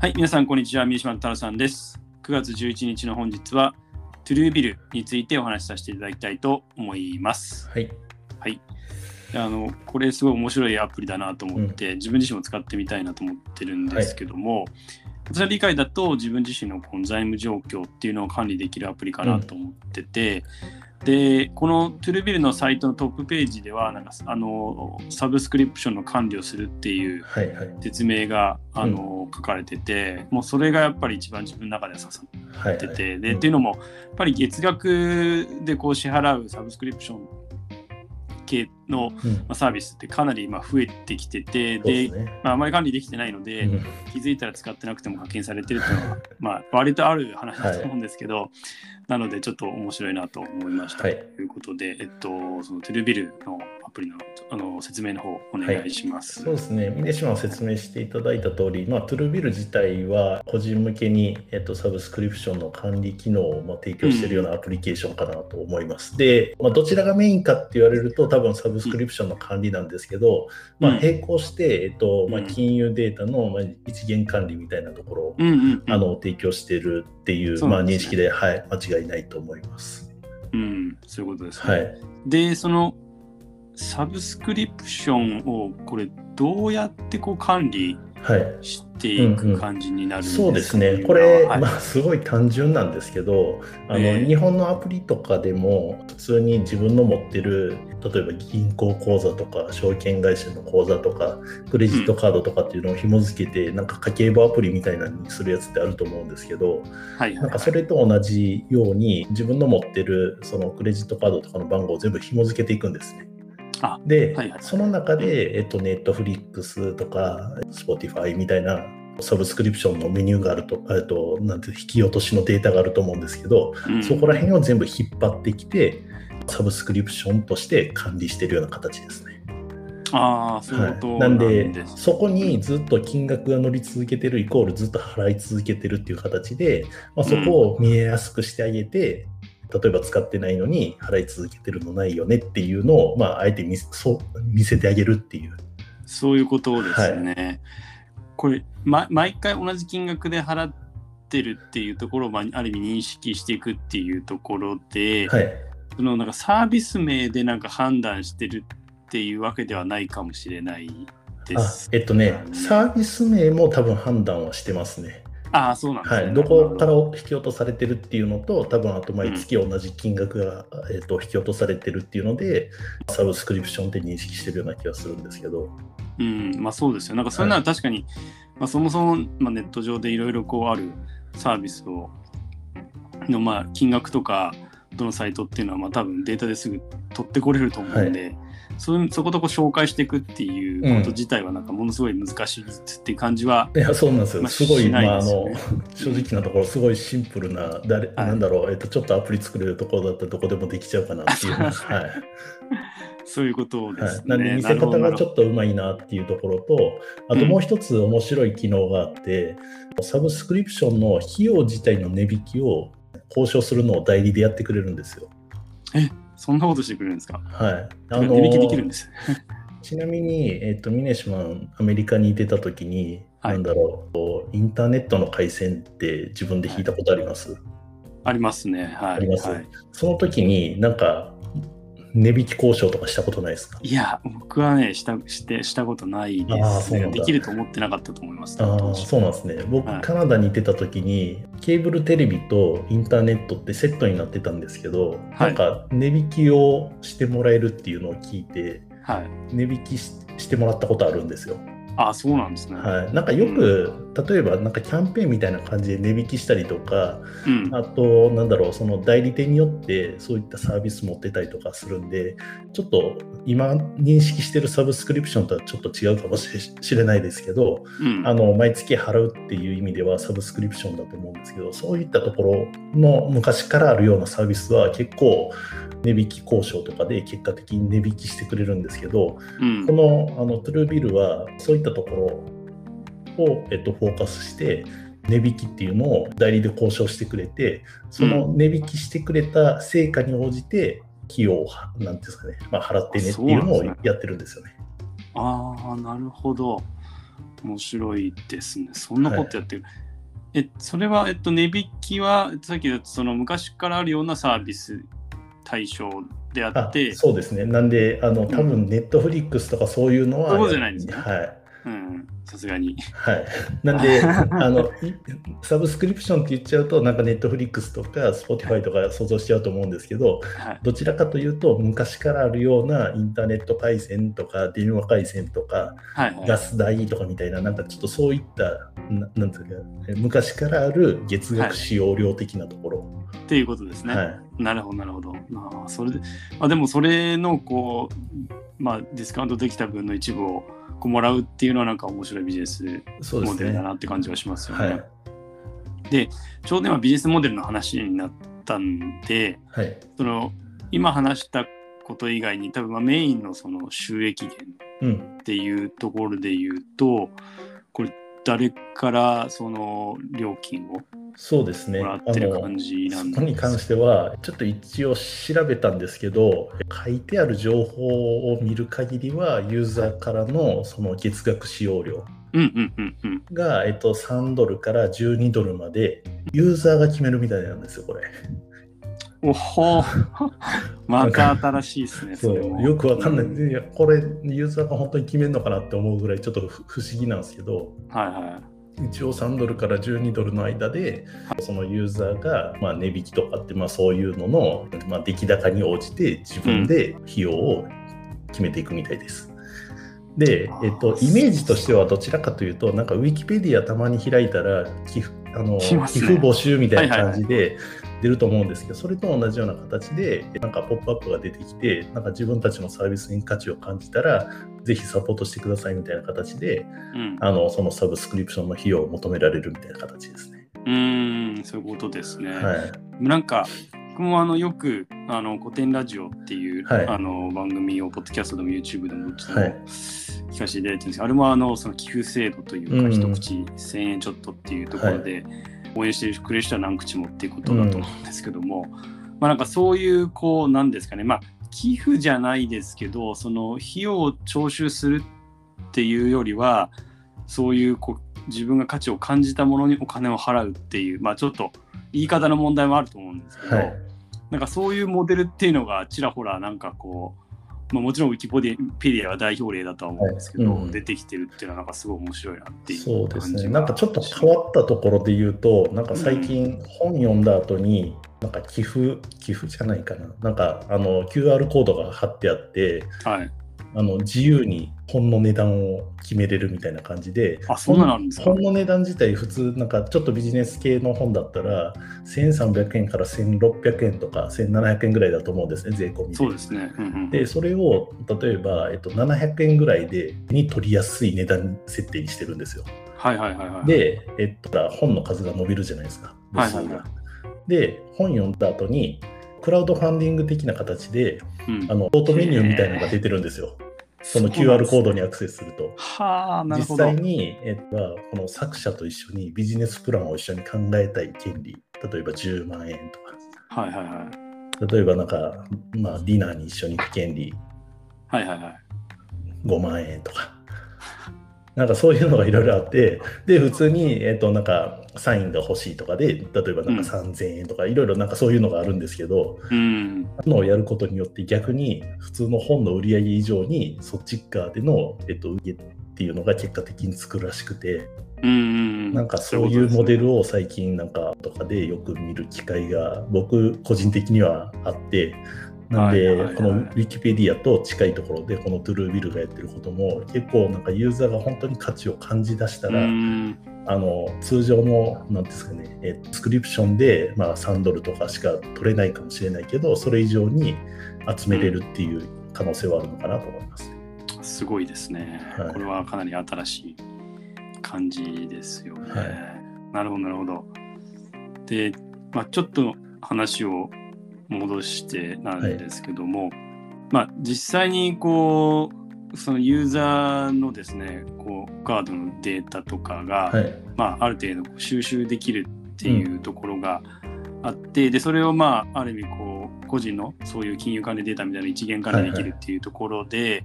はい、皆さん、こんにちは。三島太郎さんです。9月11日の本日は、トゥルービルについてお話しさせていただきたいと思います。はい。はい。あのこれすごい面白いアプリだなと思って、自分自身も使ってみたいなと思ってるんですけども、私の理解だと自分自身のこの財務状況っていうのを管理できるアプリかなと思ってて、でこのトゥルービルのサイトのトップページではなんかあのサブスクリプションの管理をするっていうはいはい。説明があの、書かれててもうそれがやっぱり一番自分の中では刺さはい、ってて、はいでっていうのもやっぱり月額でこう支払うサブスクリプション系のサービスってかなりまあ増えてきててそうでですね。まあ、あまり管理できてないので、うん気づいたら使ってなくても課金されてるっていうのは、まあ、割とある話だと思うんですけど、なのでちょっと面白いなと思いました、はいということで、えっと、その Truebill のアプリのあの説明の方お願いします。そうですね、峰島説明していただいた通り、まあ、 Truebill 自体は個人向けに、えっと、サブスクリプションの管理機能をまあ提供しているようなアプリケーションかなと思います。で、まあ、どちらがメインかって言われると、多分サブスクリプションの管理なんですけど、まあ、うん。並行して、えっとまあ、うん。金融データのまあ一元管理みたいなところを、うんうんうん。あの提供しているっていうまあ、認識で、はい、間違いないと思います。うん、そういうことですね。はい。で、そのサブスクリプションをこれどうやってこう管理はい。していく感じになるんですか、そうですね、これ、はい。まあ、すごい単純なんですけど、あのええ。日本のアプリとかでも、普通に自分の持ってる、例えば銀行口座とか、証券会社の口座とか、クレジットカードとかっていうのを紐付けて、なんか家計簿アプリみたいなのにするやつってあると思うんですけど、はいはいはい。なんかそれと同じように、自分の持ってるそのクレジットカードとかの番号を全部紐付けていくんですね。あで、はいはいその中で、えっと、ネットフリックスとか、Spotify みたいなサブスクリプションのメニューがあると、えっと、なんて引き落としのデータがあると思うんですけど、うん。そこら辺を全部引っ張ってきて、サブスクリプションとして管理しているような形ですね。ああ、そういうことなんでですそこにずっと金額が乗り続けてるイコールずっと払い続けてるっていう形で、まあ、そこを見えやすくしてあげて、例えば使ってないのに払い続けてるのないよねっていうのを、まあ、あえて見せそう見せてあげるっていう。そういうことですね。これ、ま、毎回同じ金額で払ってるっていうところを、まあ、ある意味認識していくっていうところで、はい。そのなんかサービス名でなんか判断してるっていうわけではないかもしれないであす。えっとね、サービス名も多分判断はしてますね。ああ、そうなんですね。はい、どこから引き落とされてるっていうのと、多分あと毎月同じ金額が、えっと引き落とされてるっていうので、サブスクリプションって認識してるような気がするんですけど。うん、まあそうですよ。なんかそれなら確かに、まあ、そもそも、まあ、ネット上でいろいろこうあるサービスをのまあ金額とかどのサイトっていうのはまあ多分データですぐ取ってこれると思うんで、そういうそことこう紹介していくっていうこと自体はなんかものすごい難しいっていう感じは、いや、そうなんですよ。まあすごい、しないまあ、あの正直なところ、すごいシンプルな、誰、はいなんだろう、えっと、ちょっとアプリ作れるところだったらどこでもできちゃうかなっていう。はい。そういうことではいす、ね。なんで見せ方がちょっっとうまいなっていうところと、あともう一つ面白い機能があって、サブスクリプションの費用自体の値引きを交渉するのを代理でやってくれるんですよ。そんなことしてくれるんですか？はい。あ値引きできるんです。ちなみに、えっと、ミネシマン、アメリカにいてた時に、はいなんだろう、インターネットの回線って自分で引いたことあります、ありますね。はい。あります？はい、その時になんか値引き交渉とかしたことないですか？いや、僕はね、したしてしたことないですね。できると思ってなかったと思います。ああそうなんですね僕、はいカナダにいてた時にケーブルテレビとインターネットってセットになってたんですけど、はいなんか値引きをしてもらえるっていうのを聞いてはい。値引きししてもらったことあるんですよ、あ、そうなんですね。はい、なんかよく、例えばなんかキャンペーンみたいな感じで値引きしたりとかうん。あと、なんだろう、その代理店によってそういったサービス持ってたりとかするんで、ちょっと今認識してるサブスクリプションとはちょっと違うかもししれないですけど、うんあの毎月払うっていう意味ではサブスクリプションだと思うんですけど、そういったところの昔からあるようなサービスは結構値引き交渉とかで結果的に値引きしてくれるんですけど、うんこのあのトゥルービルはそういったところを、えっと、フォーカスして値引きっていうのを代理で交渉してくれてその値引きしてくれた成果に応じて費用をはなんていうんですかね、まあ、払ってねっていうのをやってるんですよね。ああ、なるほど。面白いですね。そんなことやってる。え、それは、えっと、値引きは、さっき言ったその昔からあるようなサービス対象でああって、そうですね。なんで、あの、多分ネットフリックスとかそういうのは、そうじゃないんですねはい。うん、さすがに。はい。なんで、あの、いサブスクリプションって言っちゃうと、なんかネットフリックスとか、 Spotify とか想像しちゃうと思うんですけど、はい。どちらかというと、昔からあるようなインターネット回線とか、電話回線とか、はい、はい。ガス代とかみたいな、なんかちょっとそういった、ななんていうか、え昔からある月額使用料的なところ。っていうことですね。はい。なるほど、なるほど。まあ、それで、まあ、でもそれの、こう、まあ、ディスカウントできた分の一部をこうもらうっていうのは、なんか面白いビジネス。モデルだなって感じはしますよね。はい。ちょうど今、ビジネスモデルの話になったんで、はい。その今話したこと以外に多分まあメインのその収益源うん。っていうところで言うとこれ誰からその料金をそうですね。もらってる感じなそこに関しては、ちょっと一応調べたんですけど、書いてある情報を見る限りは、ユーザーからのその月額使用料うんうんうんうん。が、えっと、3ドルから12ドルまで、ユーザーが決めるみたいなんですよ、これ。おほ また新しいですねそうよくわかんない、いやこれ、ユーザーが本当に決めるのかなって思うぐらい、ちょっと不不思議なんですけど、はいは一応3ドルから12ドルの間で、そのユーザーが、まあ、値引きとかって、まあ、そういうのの、まあ、出来高に応じて自分で費用を決めていくみたいです。で、えっと、イメージとしてはどちらかというと、なんかウィキペディアたまに開いたら寄付あの、ね。寄付募集みたいな感じはで出ると思うんですけど、それと同じような形で、なんかポップアップが出てきて、なんか自分たちのサービスに価値を感じたら、ぜひサポートしてくださいみたいな形で、いうん。あのそのサブスクリプションの費用を求められるみたいな形ですね。うーんそういうことですね、はい。なんか僕もあのよくあの古典ラジオっていう、はい。あの番組をポッドキャストでも YouTube でもどっちでもはい。聞かせていただいてるんですけど、あれもあのその寄付制度というか、うん。一口1000円ちょっとっていうところで、応援してくれる人は何口もっていうことだと思うんですけども、まあなんかそういうこうなんですかねまあ寄付じゃないですけどその費用を徴収するっていうよりはそういうこう自分が価値を感じたものにお金を払うっていうまあちょっと言い方の問題もあると思うんですけど、はい。なんかそういうモデルっていうのがちらほらなんかこう、まあ、もちろんウィキペディアは代表例だとは思うんですけど、はいうん出てきてるっていうのはなんかすごい面白いなっていうそうですね。なんかちょっと変わったところで言うと、なんか最近本読んだ後に、なんか寄付、寄付じゃないかな。なんかあの QR コードが貼ってあって、はい。あの自由に本の値段を決めれるみたいな感じで、あそんなんですか？本の値段自体普通なんかちょっとビジネス系の本だったら1300円から1600円とか1700円ぐらいだと思うんですね税込みで。そうですね。うんうん、でそれを例えば、えっと、700円ぐらいでに取りやすい値段設定にしてるんですよ。はいはいはいはい。、で、えっと、本の数が伸びるじゃないですかはいはいはで本読んだ後にクラウドファンディング的な形でうん。あのオートメニューみたいなのが出てるんですよ。その QR コードにアクセスすると。はあ、なる実ほど。際に、えっと、この作者と一緒にビジネスプランを一緒に考えたい権利、例えば10万円とか、はいはいはい。例えばなんか、まあ、ディナーに一緒に行く権利。はいはいはい。5万円とか、なんかそういうのがいろいろあって、で、普通に、えっと、なんか、サインが欲しいとかで、例えばなんか3000円とか、いろいろなんかそういうのがあるんですけど、うん。のをやることによって逆に普通の本の売り上げ以上にそっち側での、えっと、売り上げっていうのが結果的につくらしくて、うんうん。なんかそういうモデル。ルを最近なんかとかでよく見る機会が僕個人的にはあってなんでこのウィキペディアと近いところでこのトゥルービルがやってることも結構なんかユーザーが本当に価値を感じ出したうらん。あの通常のなんですかねえスクリプションでまあ3ドルとかしか取れないかもしれないけどそれ以上に集めれるっていう可能性はあるのかなと思います。すごいですね、はいこれはかなり新しい感じですよね。はいなるほど、なるほど。で、まあ、ちょっと話を戻してなんですけども、まあ、実際にこう、そのユーザーのですね、こうカードのデータとかが、はい、まあ、ある程度収集できるっていうところがあって、でそれをまあある意味こう個人のそういう金融管理データみたいな一元管理できるっていうところで、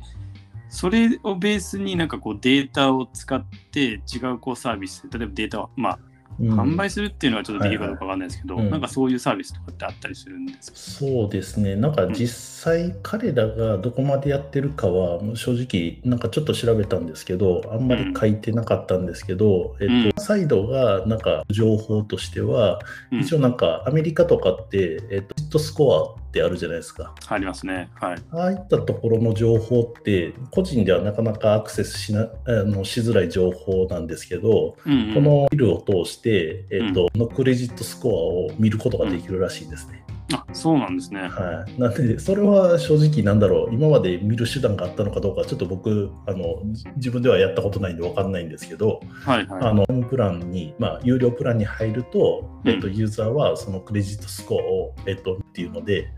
それをベースになんかこうデータを使って違うこうサービス、例えばデータを、まあ、うん販売するっていうのはちょっとできるかどうかわかんないですけど、はいはい。うんなんかそういうサービスとかってあったりするんですか？そうですね、なんか実際、彼らがどこまでやってるかは、正直、なんかちょっと調べたんですけど、あんまり書いてなかったんですけど、えっと、サイドがなんか情報としては、うん。一応なんかアメリカとかって、えっと、ヒットスコアってあるじゃないですか。ありますね。はい。ああいったところの情報って、個人ではなかなかアクセスしなあのしづらい情報なんですけど、うんうん。このビルを通して、えっとのクレジットスコアを見ることができるらしいですね。あそうなんですね。はい、なんで、それは正直、なんだろう、今まで見る手段があったのかどうか、ちょっと僕、あのじ自分ではやったことないんで分かんないんですけど、はいはい。あのプランに、まあ、有料プランに入ると、うんえっと、ユーザーはそのクレジットスコアを、えっと、っていうので、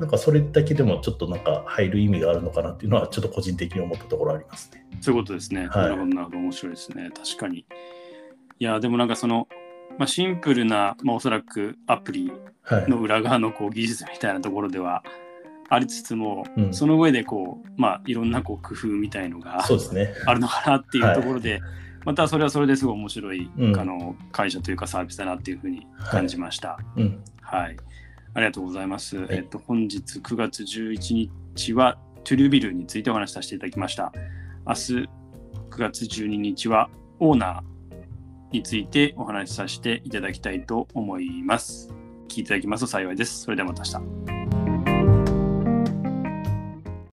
なんかそれだけでもちょっとなんか入る意味があるのかなっていうのは、ちょっと個人的に思ったところありますね。そういうことですね。はいなるほど。面白いですね。確かに。いや、でもなんかその、まあ、シンプルな、まあ、おそらくアプリはい。の裏側のこう技術みたいなところではありつつも、うんその上でこう、まあ、いろんなこう工夫みたいのが。あるのかなっていうところで、またそれはそれですごい面白い、うんあの会社というかサービスだなっていうふうに感じました。うん。はい。ありがとうございます。えっと、本日9月11日はトゥルービルについてお話しさせていただきました。明日9月12日はオーナーについてお話しさせていただきたいと思います。聞いていただきますと幸いです。それではまた明日。